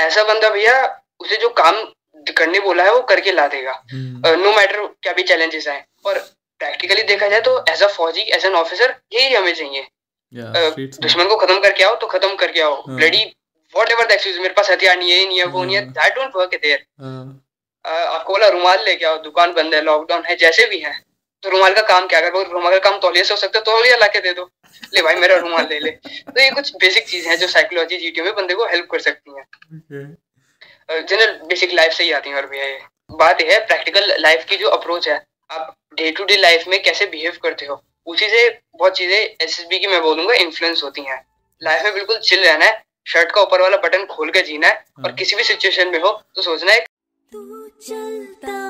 ऐसा बंदा भैया उसे जो काम करने बोला है वो करके ला देगा। नो मैटर क्या भी चैलेंजेस आए। और प्रैक्टिकली देखा जाए तो एज अ फौजी एज एन ऑफिसर यही हमें चाहिए। दुश्मन को खत्म करके आओ तो खत्म करके आओ। ब्लडी वॉट एवर मेरे पास हथियार नहीं है नहीं है वो नहीं है दैट डोंट वर्क देयर आपको बोला रुमाल लेके आओ दुकान बंद है लॉकडाउन है जैसे भी है। तो रुमाल का काम क्या अगर रुमाल का काम तौलिया से हो सकता है तौलिया ला के दे दो। ले भाई मेरा रुमाल ले ले। तो ये कुछ बेसिक चीज़ है जो साइकोलॉजी जीटीओ में बंदे को हेल्प कर सकती है। जनरल बेसिक लाइफ से ही आती है और भैया ये। बात यह है प्रैक्टिकल लाइफ की जो अप्रोच है आप डे टू डे लाइफ में कैसे बिहेव करते हो उसी से बहुत चीज़ें एस एस बी की मैं बोलूँगा इन्फ्लुएंस होती हैं। लाइफ में बिल्कुल चिल रहना है शर्ट का ऊपर वाला बटन खोल के जीना है और हाँ। किसी भी सिचुएशन में हो तो सोचना है तू चलता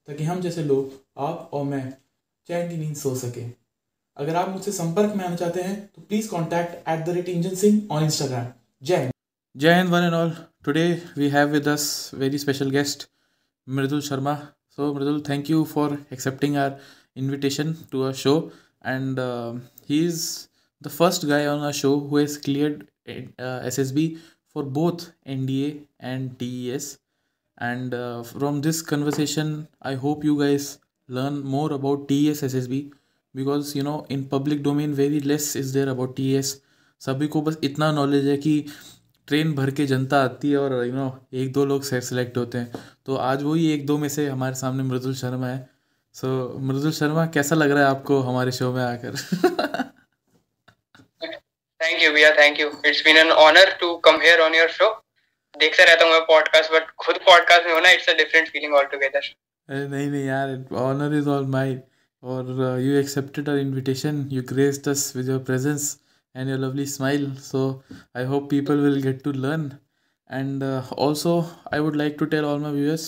ताकि हम जैसे लोग आप और मैं चैन की नींद सो सके। अगर आप मुझसे संपर्क में आना चाहते हैं तो please contact at the rate engine Singh on Instagram जय हिंद जय Hind one and all today we have with us very special guest Mridul Sharma so Mridul thank you for accepting our invitation to invitation to our show. And uh, he's the first guy on our show who has cleared uh, ssb for both nda and tes and uh, from this conversation i hope you guys learn more about ts ssb because you know in public domain very less is there about ts सभी को बस इतना knowledge है कि train भर के जनता आती है और यू नो एक दो लोग सेलेक्ट होते हैं। तो आज वही एक दो में से हमारे सामने मृदुल शर्मा है। सो so, मृदुल शर्मा कैसा लग रहा है आपको हमारे शो में आकर? थैंक यू भैया thank you it's been an honour to come here on your show देखता रहता हूँ मैं पॉडकास्ट बट खुद पॉडकास्ट में होना it's a different feeling all together नहीं नहीं यार ऑनर इज ऑल माइन और you accepted our invitation you graced us with your presence and your lovely smile so i hope people will get to learn and uh, also i would like to tell all my viewers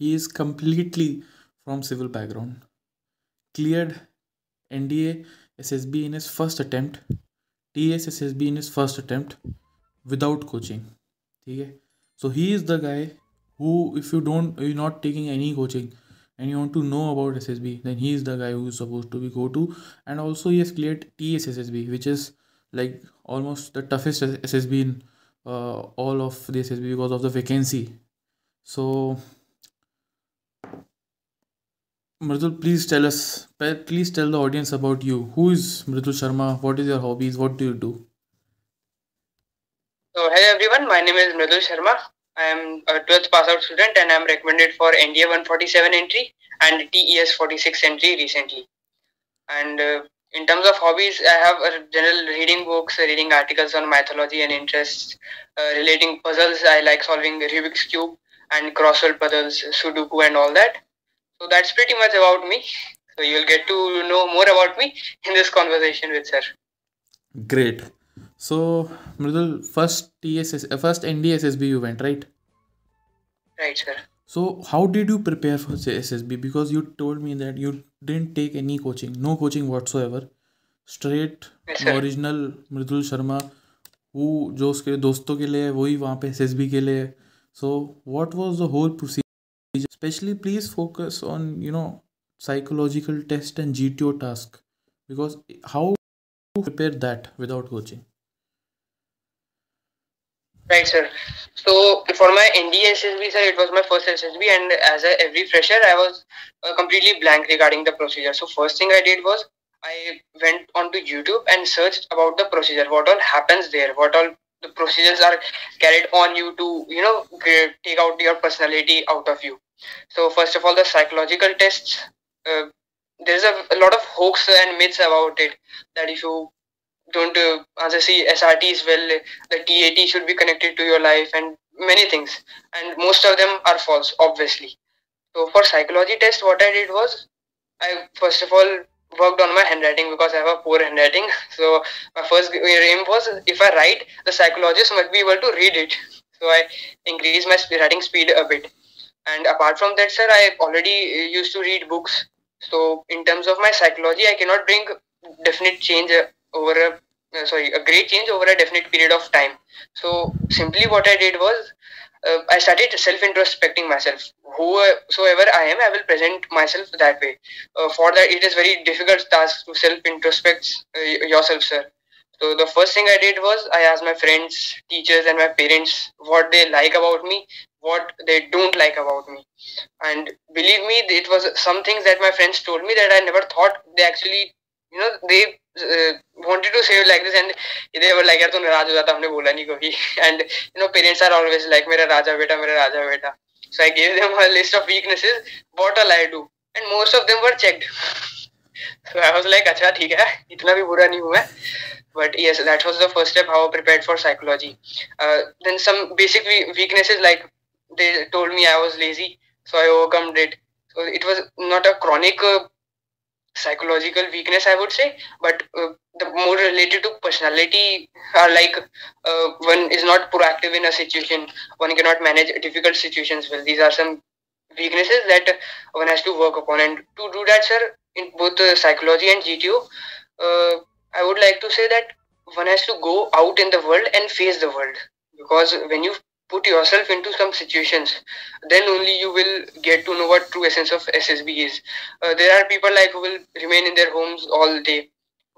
he is completely from civil background cleared nda ssb in his first attempt ts ssb in his first attempt without coaching so he is the guy who if you don't you're not taking any coaching and you want to know about ssb then he is the guy who is supposed to be go to and also he has cleared ts ssb which is like almost the toughest ssb in uh, all of the ssb because of the vacancy so Mridul, please tell us, please tell the audience about you. Who is Mridul Sharma? What is your hobbies? What do you do? So, hello everyone, my name is Mridul Sharma. I am a 12th pass out student and I am recommended for NDA 147 entry and TES 46 entry recently. And uh, in terms of hobbies, I have a general reading books, reading articles on mythology and interests, uh, relating puzzles. I like solving Rubik's Cube and crossword puzzles, Sudoku, and all that. So that's pretty much about me. So you'll get to know more about me in this conversation with sir. Great. So, Mridul, first TSS, uh, first NDSSB you went, right? Right, sir. So, how did you prepare for SSB? Because you told me that you didn't take any coaching, no coaching whatsoever. Straight yes, original Mridul Sharma वो जो उसके दोस्तों के लिए वही वहाँ पे S के लिए so what was the whole procedure specially please focus on you know psychological test and GTO task because how prepare that without coaching Right, sir. So for my NDA SSB, sir, it was my first SSB, and as a every fresher, I was uh, completely blank regarding the procedure. So first thing I did was I went onto YouTube and searched about the procedure, what all happens there, what all the procedures are carried on you to, you know, take out your personality out of you. So first of all, the psychological tests. Uh, there's a, a lot of hoax and myths about it that if you don't uh, answer see SRT SRTs well, the TAT should be connected to your life and many things. And most of them are false, obviously. So for psychology test, what I did was I first of all worked on my handwriting because I have a poor handwriting. So my first aim was if I write, the psychologist must be able to read it. So I increased my writing speed a bit. And apart from that, sir, I already used to read books. So in terms of my psychology, I cannot bring definite change over a uh, sorry a great change over a definite period of time. So simply what I did was uh, I started self introspecting myself. Whosoever I am, I will present myself that way. Uh, for that, it is very difficult task to self introspect uh, yourself, sir. So the first thing I did was I asked my friends, teachers, and my parents what they like about me, what they don't like about me, and believe me, it was some things that my friends told me that I never thought they actually, you know, they wanted to say like this and they were like यार तू नाराज़ हो जाता हमने बोला नहीं कभी and you know parents are always like मेरा राजा बेटा मेरा राजा बेटा so I gave them a list of weaknesses what all I do and most of them were checked so I was like अच्छा ठीक है इतना भी बुरा नहीं हुआ but yes that was the first step how I prepared for psychology uh, then some basic weaknesses like they told me I was lazy so I overcome it so it was not a chronic uh, psychological weakness i would say but uh, the more related to personality are like uh, one is not proactive in a situation one cannot manage difficult situations well. These are some weaknesses that one has to work upon. And to do that sir in both uh, psychology and gto uh, i would like to say that one has to go out in the world and face the world. Because when you put yourself into some situations then only you will get to know what true essence of ssb is. Uh, there are people like who will remain in their homes all day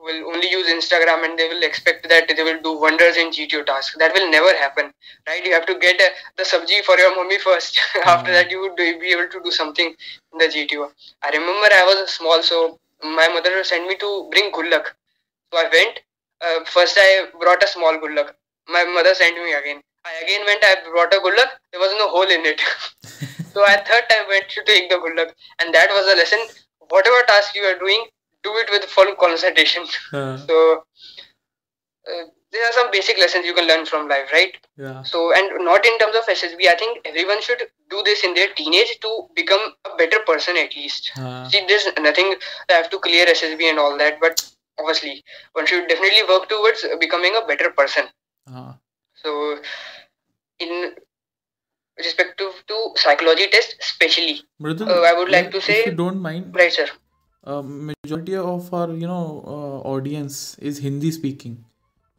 will only use instagram and they will expect that they will do wonders in gto tasks that will never happen right? You have to get uh, the subji for your mommy first. Mm-hmm. after that you would be able to do something in the gto i remember i was small so my mother sent me to bring gullak. So i went uh, first i brought a small gullak. My mother sent me again I again went, I brought a gullak, there was no hole in it. so I third time went to take the gullak, and that was a lesson. Whatever task you are doing, do it with full concentration. Uh. So uh, there are some basic lessons you can learn from life, right? Yeah. So and not in terms of SSB, I think everyone should do this in their teenage to become a better person at least. Uh. See, there's nothing I have to clear SSB and all that, but obviously one should definitely work towards becoming a better person. Uh. So in respect to, psychology test especially Mridul, uh, i would like, to say if you don't mind right sir uh, majority of our you know uh, audience is hindi speaking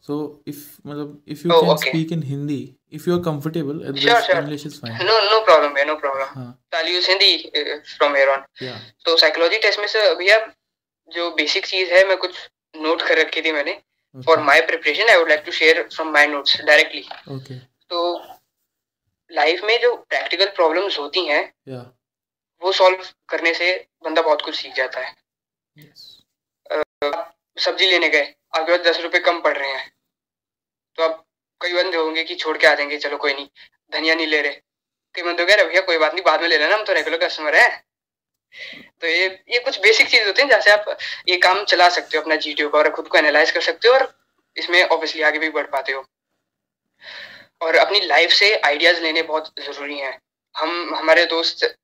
so if if you oh, can okay. speak in hindi if you are comfortable sure, sure. english is fine no no problem man, no problem हाँ. i'll use hindi uh, from here on yeah so psychology test में sir भैया जो basic चीज़ है मैं कुछ note कर रखी थी मैंने for my preparation I would like to share from my notes directly तो लाइफ में जो प्रैक्टिकल प्रॉब्लम्स होती हैं yeah. वो सॉल्व करने से बंदा बहुत कुछ सीख जाता है। Yes. सब्ज़ी लेने गए आपके पास दस रुपए कम पड़ रहे हैं। तो आप कई बंदे होंगे कि छोड़ के आ जाएँगे चलो कोई नहीं धनिया नहीं ले रहे। कई बंदे कह रहे भैया कोई बात नहीं बाद में ले लेना हम तो रेगुलर कस्टमर है। तो ये ये कुछ बेसिक चीज़ होती है जैसे आप ये काम चला सकते हो अपना जीटीओ का और खुद को एनालाइज कर सकते हो और इसमें ऑब्वियसली आगे भी बढ़ पाते हो। और अपनी लाइफ से आइडियाज़ लेने बहुत ज़रूरी है। हम हमारे दोस्त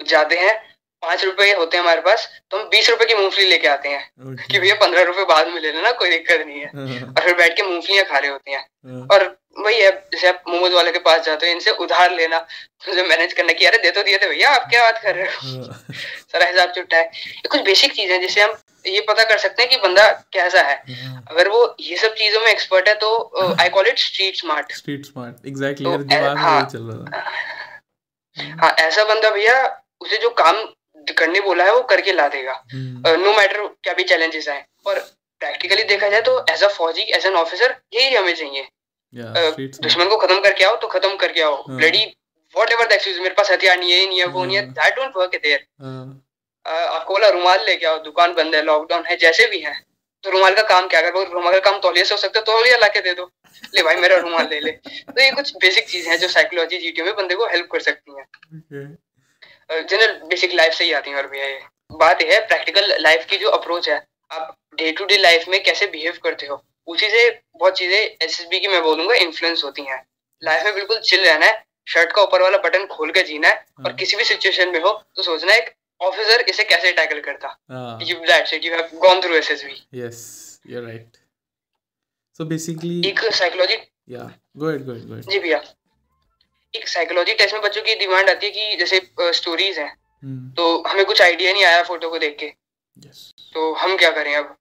जाते हैं पाँच रुपए होते हैं हमारे पास तो हम बीस रुपए की मूंगफली लेके आते हैं। okay. कि भैया पंद्रह रुपए बाद में ले लेना कोई दिक्कत नहीं है। और फिर बैठ के मूंगफलियाँ खा रहे होते हैं। हाँ। और वही है जैसे आप मोमोज वाले के पास जाते हो इनसे उधार लेना तो मैनेज करना कि अरे दे तो दिए थे भैया आप क्या बात कर रहे हो? हाँ। सारा हिसाब चुट्टा है। ये कुछ बेसिक चीज़ है जिससे हम ये पता कर सकते हैं कि बंदा कैसा है। हाँ। अगर वो ये सब चीज़ों में एक्सपर्ट है तो I call it street smart street smart exactly हाँ, चल रहा हाँ ऐसा बंदा भैया उसे जो काम करने बोला है वो करके ला देगा। No matter hmm. क्या भी चैलेंजेस आए और प्रैक्टिकली देखा जाए तो एज अ फौजी एज एन ऑफिसर यही हमें चाहिए। दुश्मन को खत्म करके आओ तो खत्म करके आओ। ब्लडी वॉट एवर मेरे पास हथियार नहीं है नहीं है वो नहीं है दैट डोंट वर्क देयर आपको बोला रुमाल लेके आओ दुकान बंद है लॉकडाउन है जैसे भी है। तो रुमाल का काम क्या अगर रुमाल का काम तौलिए से हो सकता है तौलिया ला के दे दो। ले भाई मेरा रुमाल ले ले। तो ये कुछ बेसिक चीज़ है जो साइकोलॉजी जीटीओ में बंदे को हेल्प कर सकती है। जनरल बेसिक लाइफ से ही आती है और भैया ये। बात यह है प्रैक्टिकल लाइफ की जो अप्रोच है आप डे टू डे लाइफ में कैसे बिहेव करते हो? उसी से बहुत चीज़ें एस एस बी की मैं बोलूँगा इन्फ्लुएंस होती हैं। लाइफ में बिल्कुल चिल रहना है शर्ट का ऊपर वाला बटन खोल के जीना है और हाँ। किसी भी सिचुएशन में हो तो सोचना है एक ऑफिसर इसे कैसे टैकल करता। You that's it you have gone through SSB yes you are right so basically एक साइकोलॉजी या go ahead go ahead go ahead जी भैया। एक साइकोलॉजी टेस्ट में बच्चों की डिमांड आती है कि जैसे स्टोरीज हैं। hmm. तो हमें कुछ आइडिया नहीं आया फ़ोटो को देख के। Yes. तो हम क्या करें अब?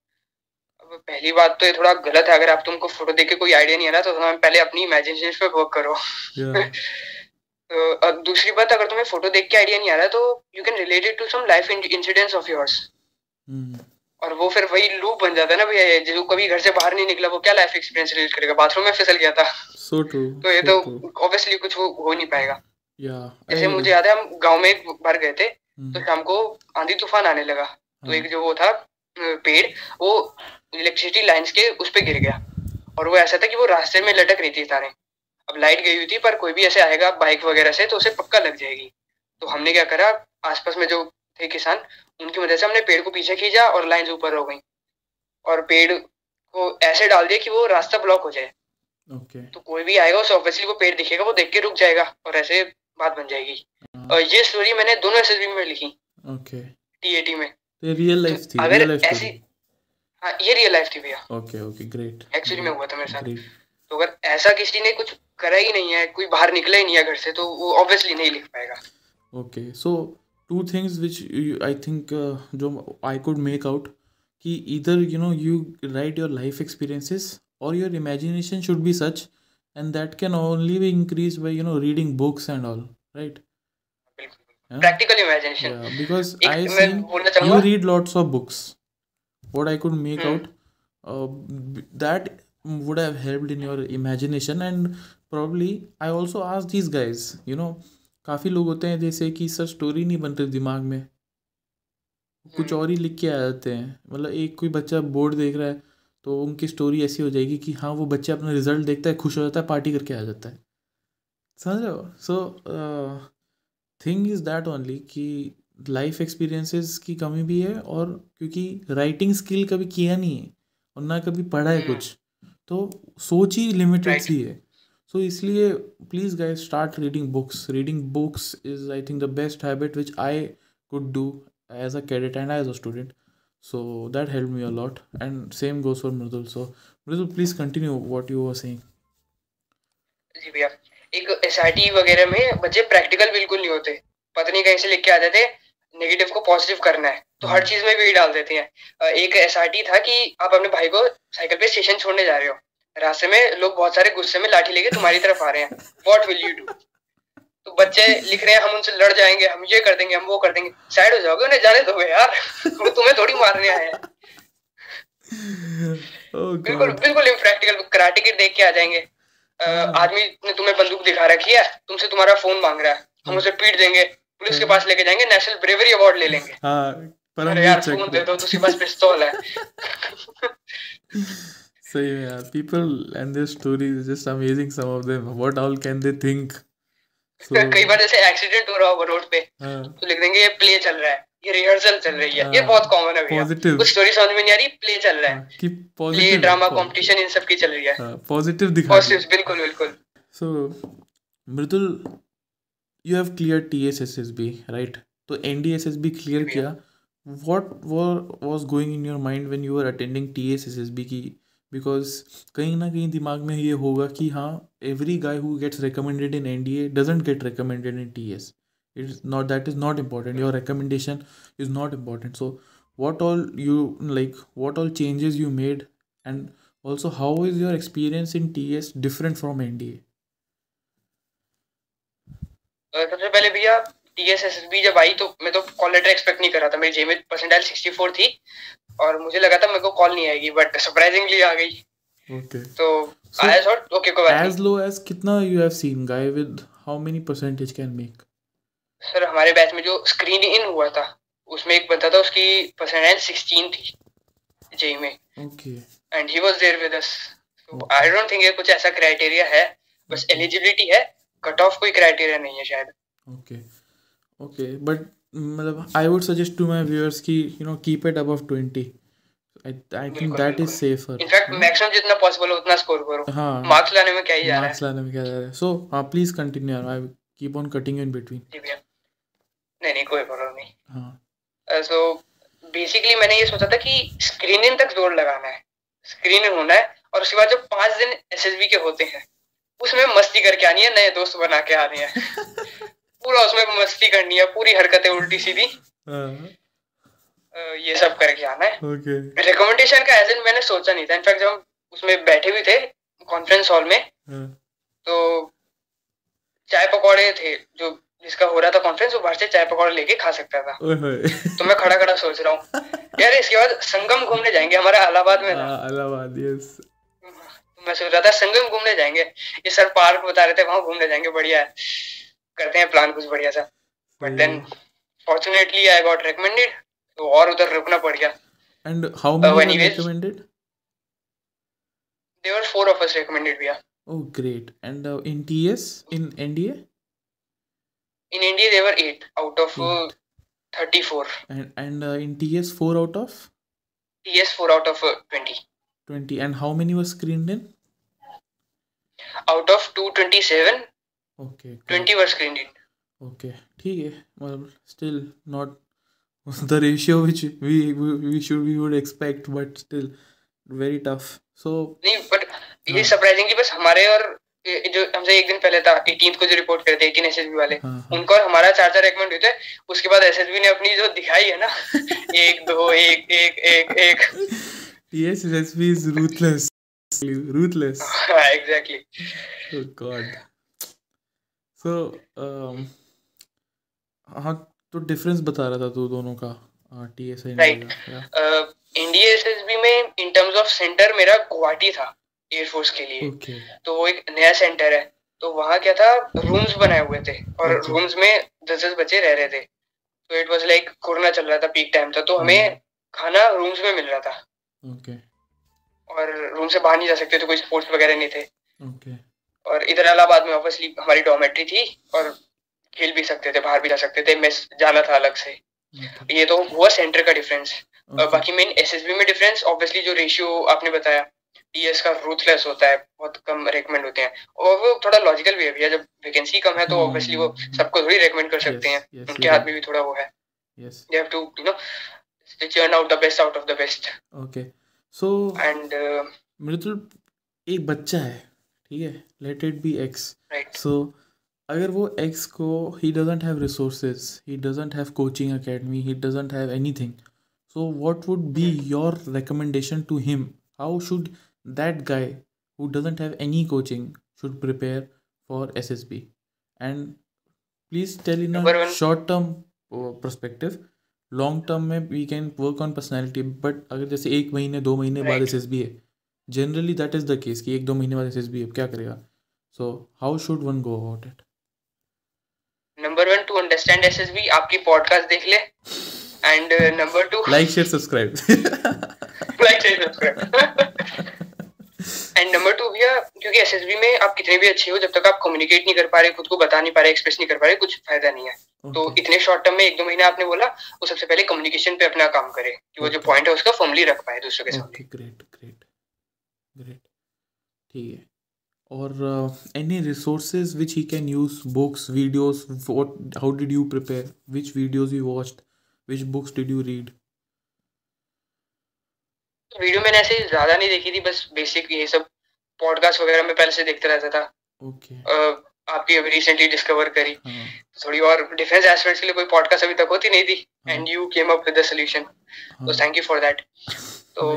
पहली बात तो ये थोड़ा गलत है अगर आप तुमको फ़ोटो देख के कोई आइडिया नहीं आ रहा तो हमें पहले अपनी इमेजिनेशन पे वर्क करो। Yeah. तो दूसरी बात अगर तुम्हें फ़ोटो देख के आइडिया नहीं आ रहा तो you can relate it to some life incidents of yours और वो फिर वही लूप बन जाता है ना भैया जो कभी घर से बाहर नहीं निकला वो क्या लाइफ एक्सपीरियंस रिलेट करेगा? बाथरूम में फिसल गया था। सो ट्रू तो ये तो ऑब्वियसली कुछ हो, हो नहीं पाएगा। जैसे मुझे याद है हम गाँव में एक बार गए थे. तो शाम को आंधी तूफ़ान आने लगा। तो हाँ। एक जो वो था पेड़ वो इलेक्ट्रिसिटी लाइंस के उस पर गिर गया। और वो ऐसा था कि वो रास्ते में लटक रही थी तारे। अब लाइट गई हुई थी पर कोई भी ऐसे आएगा बाइक वगैरह से तो उसे पक्का लग जाएगी। तो हमने क्या करा आसपास में जो थे किसान उनकी वजह से हमने पेड़ को पीछे खींचा और लाइन ऊपर हो गई। और पेड़ को ऐसे डाल दिया कि वो रास्ता ब्लॉक हो जाए। Okay. तो कोई भी आएगा उसे ऑब्वियसली वो पेड़ दिखेगा वो देख के रुक जाएगा और ऐसे बात बन जाएगी। uh-huh. और ये स्टोरी मैंने दोनों एस में लिखी। T okay. टीएटी में। तो रियल लाइफ थी अगर ऐसी हाँ ये रियल लाइफ थी भैया ओके ओके ग्रेट एक्चुअली में हुआ था मेरे साथ। तो अगर ऐसा किसी ने कुछ करा ही नहीं है कोई बाहर निकला ही नहीं है घर से तो वो ऑब्वियसली नहीं लिख पाएगा। Okay so two things which I think जो आई कुड मेक आउट कि इधर you know you write your life experiences और your imagination should be such and that can only be increased by you know reading books and all right? yeah? practical imagination yeah because i seen you read lots of books what i could make hmm. out uh, that would have helped in your imagination. And probably i also asked these guys you know काफ़ी लोग होते हैं जैसे कि sir story नहीं बनते दिमाग में। कुछ हम्म। और ही लिख के आ जाते हैं। मतलब एक कोई बच्चा बोर्ड देख रहा है तो उनकी स्टोरी ऐसी हो जाएगी कि हाँ वो बच्चा अपना रिज़ल्ट देखता है खुश हो जाता है पार्टी करके आ जाता है। समझ रहे हो? So thing is that only कि लाइफ एक्सपीरियंसेस की कमी भी है और क्योंकि राइटिंग स्किल कभी किया नहीं है और ना कभी पढ़ा है हम्म। कुछ तो सोच ही लिमिटेड सी है। सो इसलिए please guys start reading books reading books is I think the best habit which I could do as a cadet and as a student so that helped me a lot and same goes for mridul. So mridul please continue what you were saying. जी भैया एक SRT वगैरह में बच्चे practical बिल्कुल नहीं होते। पता नहीं कहीं से लिख के आ जाते। नेगेटिव को पॉजिटिव करना है तो हर चीज़ में भी डाल देते हैं। एक एसआरटी था कि आप अपने भाई को साइकिल पे स्टेशन छोड़ने जा रहे हो। रास्ते में लोग बहुत सारे गुस्से में लाठी लेके तुम्हारी तरफ़ आ रहे हैं। वॉट विल यू डू तो बच्चे लिख रहे हैं हम उनसे लड़ जाएँगे हम ये कर देंगे हम वो कर देंगे। साइड हो जाओगे उन्हें जाने दो यार। वो तुम्हें थोड़ी मारने आए हैं। Oh बिल्कुल बिल्कुल इम्प्रैक्टिकल कराटे किट देख के आ जाएँगे। hmm. आदमी ने तुम्हें बंदूक दिखा रखी है तुमसे तुम्हारा फ़ोन मांग रहा है। हम उसे पीट देंगे। पुलिस के hmm. पास लेके जाएँगे नेशनल ब्रेवरी अवार्ड ले लेंगे। हाँ, अरे यार फ़ोन दे दो तो पास पिस्तौल है। सही है यार people and their stories just amazing some of them what all can they think कई बार जैसे एक्सीडेंट हो रहा होगा रोड पे हाँ। तो लिख देंगे ये प्ले चल रहा है ये रिहर्सल चल रही है ये हाँ। बहुत कॉमन है भैया। कुछ स्टोरी समझ में नहीं आ रही प्ले चल रहा है। हाँ, कि प्ले ड्रामा कंपटीशन इन सब की चल रही है। पॉजिटिव दिखा पॉजिटिव बिल्कुल बिल्कुल। So Mridul you have clear T S S S B right तो N D S S B clear किया। What was going in your mind when you are attending T S S S B की? Because कहीं ना कहीं दिमाग में ये होगा कि हाँ every guy who gets recommended in N D A doesn't get recommended in T S it is not that is not important your recommendation is not important so what all you like what all changes you made? And also how is your experience in ts different from nda सबसे पहले भैया टीएसएसबी जब आई तो मैं तो call letter expect नहीं कर रहा था। मेरी जे परसेंटाइल 64 थी और मुझे लगा था मेरे को कॉल नहीं आएगी बट सरप्राइजिंगली आ गई। ओके तो आई थॉट ओके कोई एज लो एज कितना you have seen guy with how many percentage can make sir हमारे बैच में जो स्क्रीन इन हुआ था उसमें एक बता था उसकी परसेंटाइल सिक्सटीन थी जेई में। Okay and he was there with us I don't think ये कुछ ऐसा क्राइटेरिया है बस एलिजिबिलिटी है। कट ऑफ़ कोई क्राइटेरिया नहीं है शायद। ओके ओके बट मतलब I would suggest to my viewers कि you know keep it above 20 I think that is safer in fact maximum जितना पॉसिबल हो उतना स्कोर करो। हाँ। मार्क्स लाने में क्या ही जा रहा है। मार्क्स लाने में क्या जा रहा है। सो हाँ please continue I keep on cutting in between नहीं नहीं कोई प्रॉब्लम नहीं। हाँ। सो बेसिकली मैंने ये सोचा था कि स्क्रीनिंग तक ज़ोर लगाना है। स्क्रीनिंग होना है और उसके बाद जो पाँच दिन एसएसबी के होते हैं उसमें मस्ती करके आनी है नए दोस्त बना के आने हैं। पूरा उसमें मस्ती करनी है पूरी हरकतें उल्टी सीधी। हाँ। ये सब करके आना है। okay. रिकमेंडेशन का एजेंट मैंने सोचा नहीं था। इनफैक्ट जब हम उसमें बैठे भी थे कॉन्फ्रेंस हॉल में हाँ। तो चाय पकौड़े थे जो जिसका हो रहा था कॉन्फ्रेंस वो बाहर से चाय पकौड़े लेके खा सकता था। तो मैं खड़ा खड़ा सोच रहा हूँ। यार इसके बाद संगम घूमने जाएँगे हमारा इलाहाबाद में था इलाहाबाद यस मैं सोच रहा था संगम घूमने जाएँगे ये सर पार्क बता रहे थे वहाँ घूमने जाएँगे बढ़िया है करते हैं प्लान कुछ बढ़िया सा but then fortunately I got recommended तो और उधर रुकना पड़ गया and how many recommended there were four of us recommended yeah oh great and uh, in ts in nda in india there were eight out of uh, 34 and and uh, in ts four out of ts four out of uh, 20 20 and how many were screened in out of 227 okay 20 were screened in okay ठीक है मतलब still not the ratio which we, we we should we would expect but still very tough so नहीं but ये surprising कि बस हमारे और जो हमसे एक दिन पहले था 18th को जो रिपोर्ट करे थे 18 एसएसबी वाले हाँ, हाँ. उनका और हमारा चार चार रेकमेंड हुए थे उसके बाद एसएसबी ने अपनी जो दिखाई है ना एक दो एक एक एक एक yes SSB is ruthless. Ruthless. Exactly. Oh god. So um हाँ तो डिफरेंस बता रहा था तू दोनों का टीएसआई राइट इंडिया एसएसबी में इन टर्म्स ऑफ़ सेंटर मेरा गुवाहाटी था एयरफोर्स के लिए। Okay. तो वो एक नया सेंटर है। तो वहाँ क्या था रूम्स बनाए हुए थे और okay. रूम्स में दस दस बच्चे रह रहे थे। तो इट वाज लाइक कोरोना चल रहा था पीक टाइम था। तो हमें hmm. खाना रूम्स में मिल रहा था। Okay. और रूम से बाहर नहीं जा सकते थे कोई स्पोर्ट्स वगैरह नहीं थे okay. और इधर इलाहाबाद में ऑब्वियसली हमारी डोमेट्री थी और खेल भी सकते थे बाहर भी जा सकते थे मिस जाना था अलग से okay. ये तो हुआ सेंटर का डिफरेंस okay. बाकी मेन एसएसबी में डिफरेंस ऑब्वियसली जो रेशियो आपने बताया टीएस का रूथलेस होता है बहुत कम रेकमेंड होते हैं और वो थोड़ा लॉजिकल भी है भैया जब वैकेंसी कम है तो ऑब्वियसली. वो सबको थोड़ी रेकमेंड कर सकते हैं yes, उनके हाथ में भी थोड़ा वो है they have to you know churn out the best out of the best okay so and मतलब एक बच्चा है ठीक है? Let it be X right so अगर वो एक्स को he doesn't have resources he doesn't have coaching academy he doesn't have anything so what would be your recommendation to him how should that guy who doesn't have any coaching should prepare for S S B and please tell in a short term perspective long term में we can work on personality but अगर जैसे एक महीने दो महीने right. बाद S S B है generally that is the case कि एक दो महीने बाद एस एस बी है क्या करेगा? So how should one go about it number one to understand SSB आपकी पॉडकास्ट देख ले। And number two like share subscribe like share subscribe and number two भैया क्योंकि एसएसबी में आप कितने भी अच्छे हो जब तक आप कम्युनिकेट नहीं कर पा रहे खुद को बता नहीं पा रहे एक्सप्रेस नहीं कर पा रहे कुछ फ़ायदा नहीं है। okay. तो इतने शॉर्ट टर्म में एक दो महीने आपने बोला वो सबसे पहले कम्युनिकेशन पे अपना काम करे कि वो जो पॉइंट है उसका फॉर्मली रख पाए दूसरों के सामने। ग्रेट ग्रेट ग्रेट ठीक है। uh, any resources which he can use? Books videos what how did you prepare? Which videos you watched? Which books did you read? Video मैंने ऐसे ज़्यादा नहीं देखी थी बस बेसिक ये सब पॉडकास्ट वगैरह में पहले से देखते रहता था। Okay okay. आपकी अभी रिसेंटली डिस्कवर करी। हाँ. थोड़ी और डिफेंस एस्पेक्ट्स के लिए कोई पॉडकास्ट अभी तक होती नहीं थी। And you came up with the solution तो थैंक यू फॉर दैट तो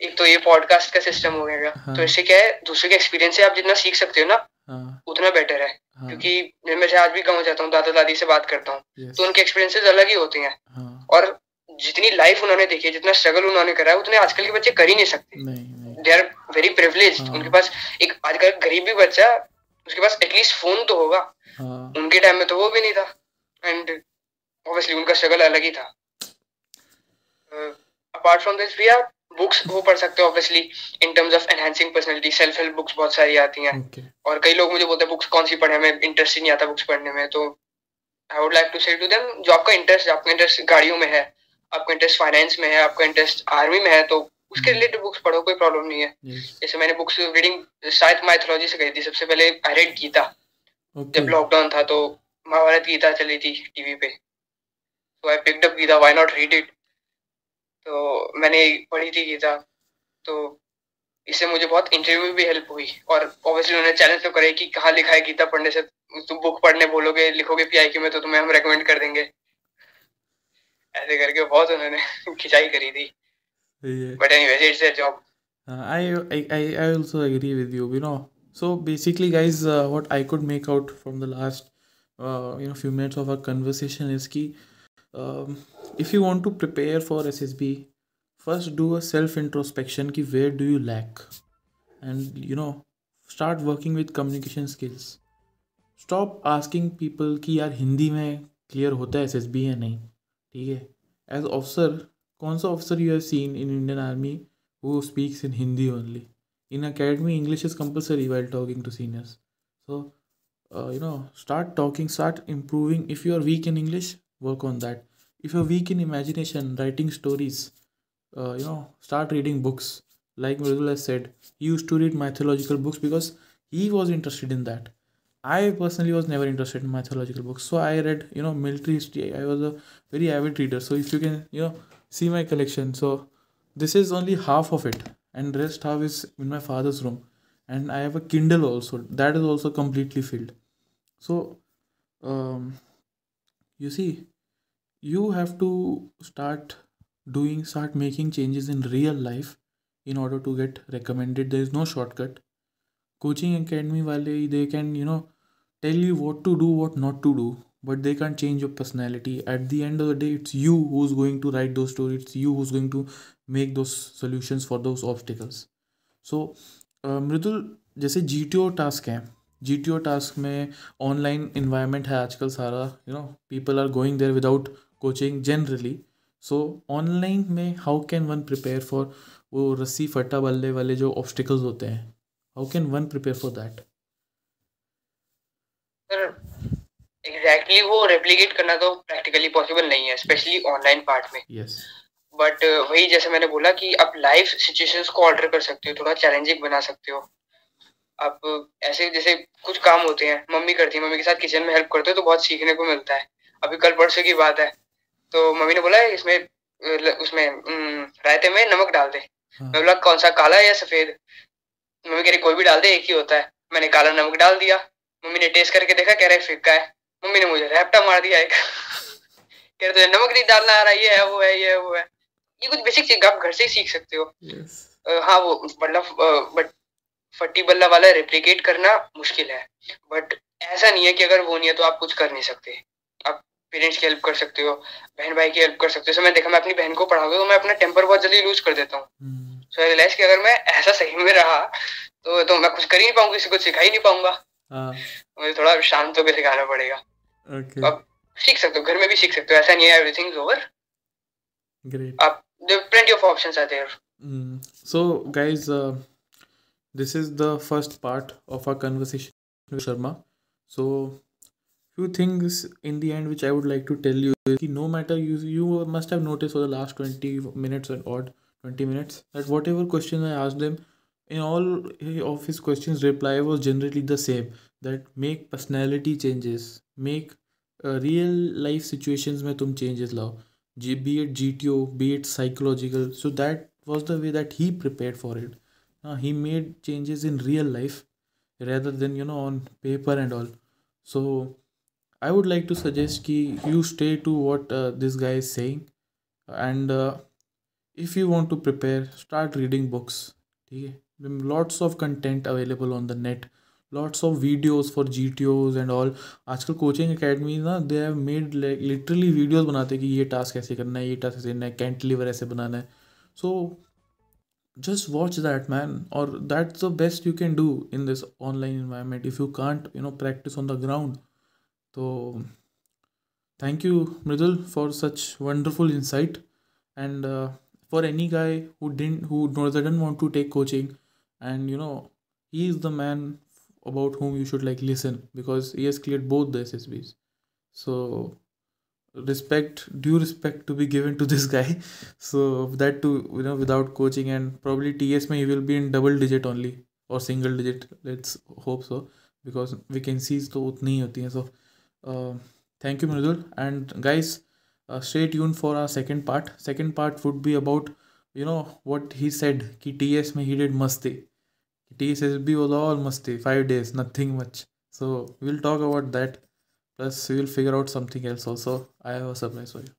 एक तो ये पॉडकास्ट का सिस्टम हो गया। हाँ. तो इससे क्या है दूसरे के एक्सपीरियंस से आप जितना सीख सकते हो ना हाँ. उतना बेटर है। हाँ. क्योंकि मैं आज भी गाँव जाता हूँ दादा दादी से बात करता हूँ। तो उनके एक्सपीरियंसेस अलग ही होते हैं। हाँ. और जितनी लाइफ उन्होंने देखी है जितना स्ट्रगल उन्होंने करा है उतने आजकल के बच्चे कर ही नहीं सकते। दे आर वेरी प्रिवलेज उनके पास एक आजकल गरीब बच्चा उसके पास एटलीस्ट फ़ोन तो होगा। हाँ. उनके टाइम में तो वो भी नहीं था। एंड ऑब्वियसली उनका स्ट्रगल अलग ही था। अपार्ट फ्रॉम दिस भैया बुक्स वो पढ़ सकते हो obviously in terms of enhancing personality self help books बहुत सारी आती हैं। Okay. और कई लोग मुझे बोलते हैं बुक्स कौन सी पढ़े हमें इंटरेस्ट ही नहीं आता बुक्स पढ़ने में। तो I would like to say to them जो आपका इंटरेस्ट आपका इंटरेस्ट गाड़ियों में है आपका इंटरेस्ट फाइनेंस में है आपका इंटरेस्ट आर्मी में है तो उसके रिलेटेड बुक्स पढ़ो कोई प्रॉब्लम नहीं है। जैसे मैंने बुक्स रीडिंग शायद माइथोलॉजी से गई थी सबसे पहले आई रेड गीता। जब लॉकडाउन था तो महाभारत गीता चली थी टीवी पे। तो I picked up Gita why not read it तो मैंने पढ़ी थी गीता। तो इससे मुझे बहुत इंटरव्यू भी हेल्प हुई। और ऑब्वियसली उन्होंने चैलेंज तो करे कि कहाँ लिखा है गीता पढ़ने से। तुम बुक पढ़ने बोलोगे लिखोगे पीआईक्यू में तो तुम्हें हम रेकमेंड कर देंगे। ऐसे करके बहुत उन्होंने खिंचाई करी थी। But anyways it's their job I, I I also agree with you. You know, so basically, guys, uh, what I could make out from the last uh, you know few minutes of our conversation is key. Um, if you want to prepare for SSB, first do a self introspection. Ki where do you lack, and you know, start working with communication skills. Stop asking people कि यार हिंदी में clear होता है S S B या नहीं ठीक है as officer कौन सा officer you have seen in Indian army who speaks in Hindi only in academy english is compulsory while talking to seniors so uh, you know start talking start improving if you are weak in english work on that if you're weak in imagination writing stories uh, you know start reading books like Mridul has said he used to read mythological books because he was interested in that I personally was never interested in mythological books, so I read, you know, military history. I was a very avid reader. So if you can, you know, see my collection, so this is only half of it, and rest half is in my father's room, and I have a Kindle also. That is also completely filled. So, um, you see, you have to start doing, start making changes in real life in order to get recommended. There is no shortcut. Coaching academy wale they can you know tell you what to do, what not to do, but they can't change your personality. At the end of the day, it's you who's going to write those stories, it's you who's going to make those solutions for those obstacles. So, uh, Mridul जैसे G T O task हैं G T O task में online environment है आजकल सारा you know people are going there without coaching generally so online में how can one prepare for वो रस्सी फटा बल्ले वाले जो ऑब्स्टिकल्स होते हैं how can one prepare for that exactly वो रेप्लीकेट करना तो प्रैक्टिकली पॉसिबल नहीं है स्पेशली ऑनलाइन पार्ट में। Yes. बट uh, वही जैसे मैंने बोला कि आप लाइव सिचुएशंस को ऑल्टर कर सकते हो थोड़ा चैलेंजिंग बना सकते हो। आप ऐसे जैसे कुछ काम होते हैं मम्मी करती है मम्मी के साथ किचन में हेल्प करते हो तो बहुत सीखने को मिलता है। अभी कल परसों की बात है तो मम्मी ने बोला इसमें उसमें रायते में नमक डाल दे। हाँ. मैं बोला कौन सा काला या सफ़ेद? मम्मी कह रही कोई भी डाल दे एक ही होता है। मैंने काला नमक डाल दिया। मम्मी ने टेस्ट करके देखा कह रहे फिक्का है। मम्मी ने मुझे रैपटा मार दिया एक। कह रहे नमक नहीं डालना आ रहा ये है वो है ये है वो है। ये कुछ बेसिक चीज़ आप घर से ही सीख सकते हो। Yes. uh, हाँ वो मतलब बट फट्टी बल्ला वाला रेप्लिकेट करना मुश्किल है। बट ऐसा नहीं है कि अगर वो नहीं है तो आप कुछ कर नहीं सकते। आप पेरेंट्स की हेल्प कर सकते हो बहन भाई की हेल्प कर सकते हो। मैं देखा मैं अपनी बहन को पढ़ाऊँगा तो मैं अपना टेम्पर बहुत जल्दी लूज कर देता हूँ। सो आई रियलाइज़ कि अगर मैं ऐसा सही में रहा तो तो मैं कुछ कर ही नहीं पाऊँगा किसी को सिखा ही नहीं पाऊँगा। मुझे थोड़ा शांत होकर सिखाना पड़ेगा okay. अब सीख सकते हो घर में भी सीख सकते हो ऐसा नहीं है एवरीथिंग इज़ ओवर ग्रेट आप of options are there mm. so guys uh, this is the first part of our conversation with sharma so few things in the end which i would like to tell you is no matter you you must have noticed for the last 20 minutes and odd 20 minutes that whatever questions i asked them in all of his questions reply was generally the same that make personality changes make real life situations में तुम changes लाओ G B eight G T O B eight psychological so that was the way that he prepare for it he made changes in real life rather than you know on paper and all so i would like to suggest ki you stay to what uh, this guy is saying and uh, if you want to prepare start reading books okay Lots of content available on the net lots of videos for GTOs and all आजकल coaching academy ना they have made literally videos बनाते हैं कि ये task ऐसे करना है ये टास्क ऐसे करना है कैंटिलीवर ऐसे बनाना है सो watch that man or that's the best you can do in this online environment if you can't you know practice on the ground so Thank you, Mridul, for such wonderful insight. And uh, for any guy who didn't, who doesn't want to take coaching, and you know, he is the man about whom you should like listen because he has cleared both the SSBs. So respect, due respect to be given to this guy. So that too, you know, without coaching and probably TS may he will be in double digit only or single digit. Let's hope so because vacancies तो उतनी ही होती हैं. So uh, thank you Mridul and guys uh, stay tuned for our second part. Second part would be about you know what he said कि TS में he did masti. TSSB was all masti. Five days, nothing much. So we'll talk about that. Plus we will figure out something else also. I have a surprise for you.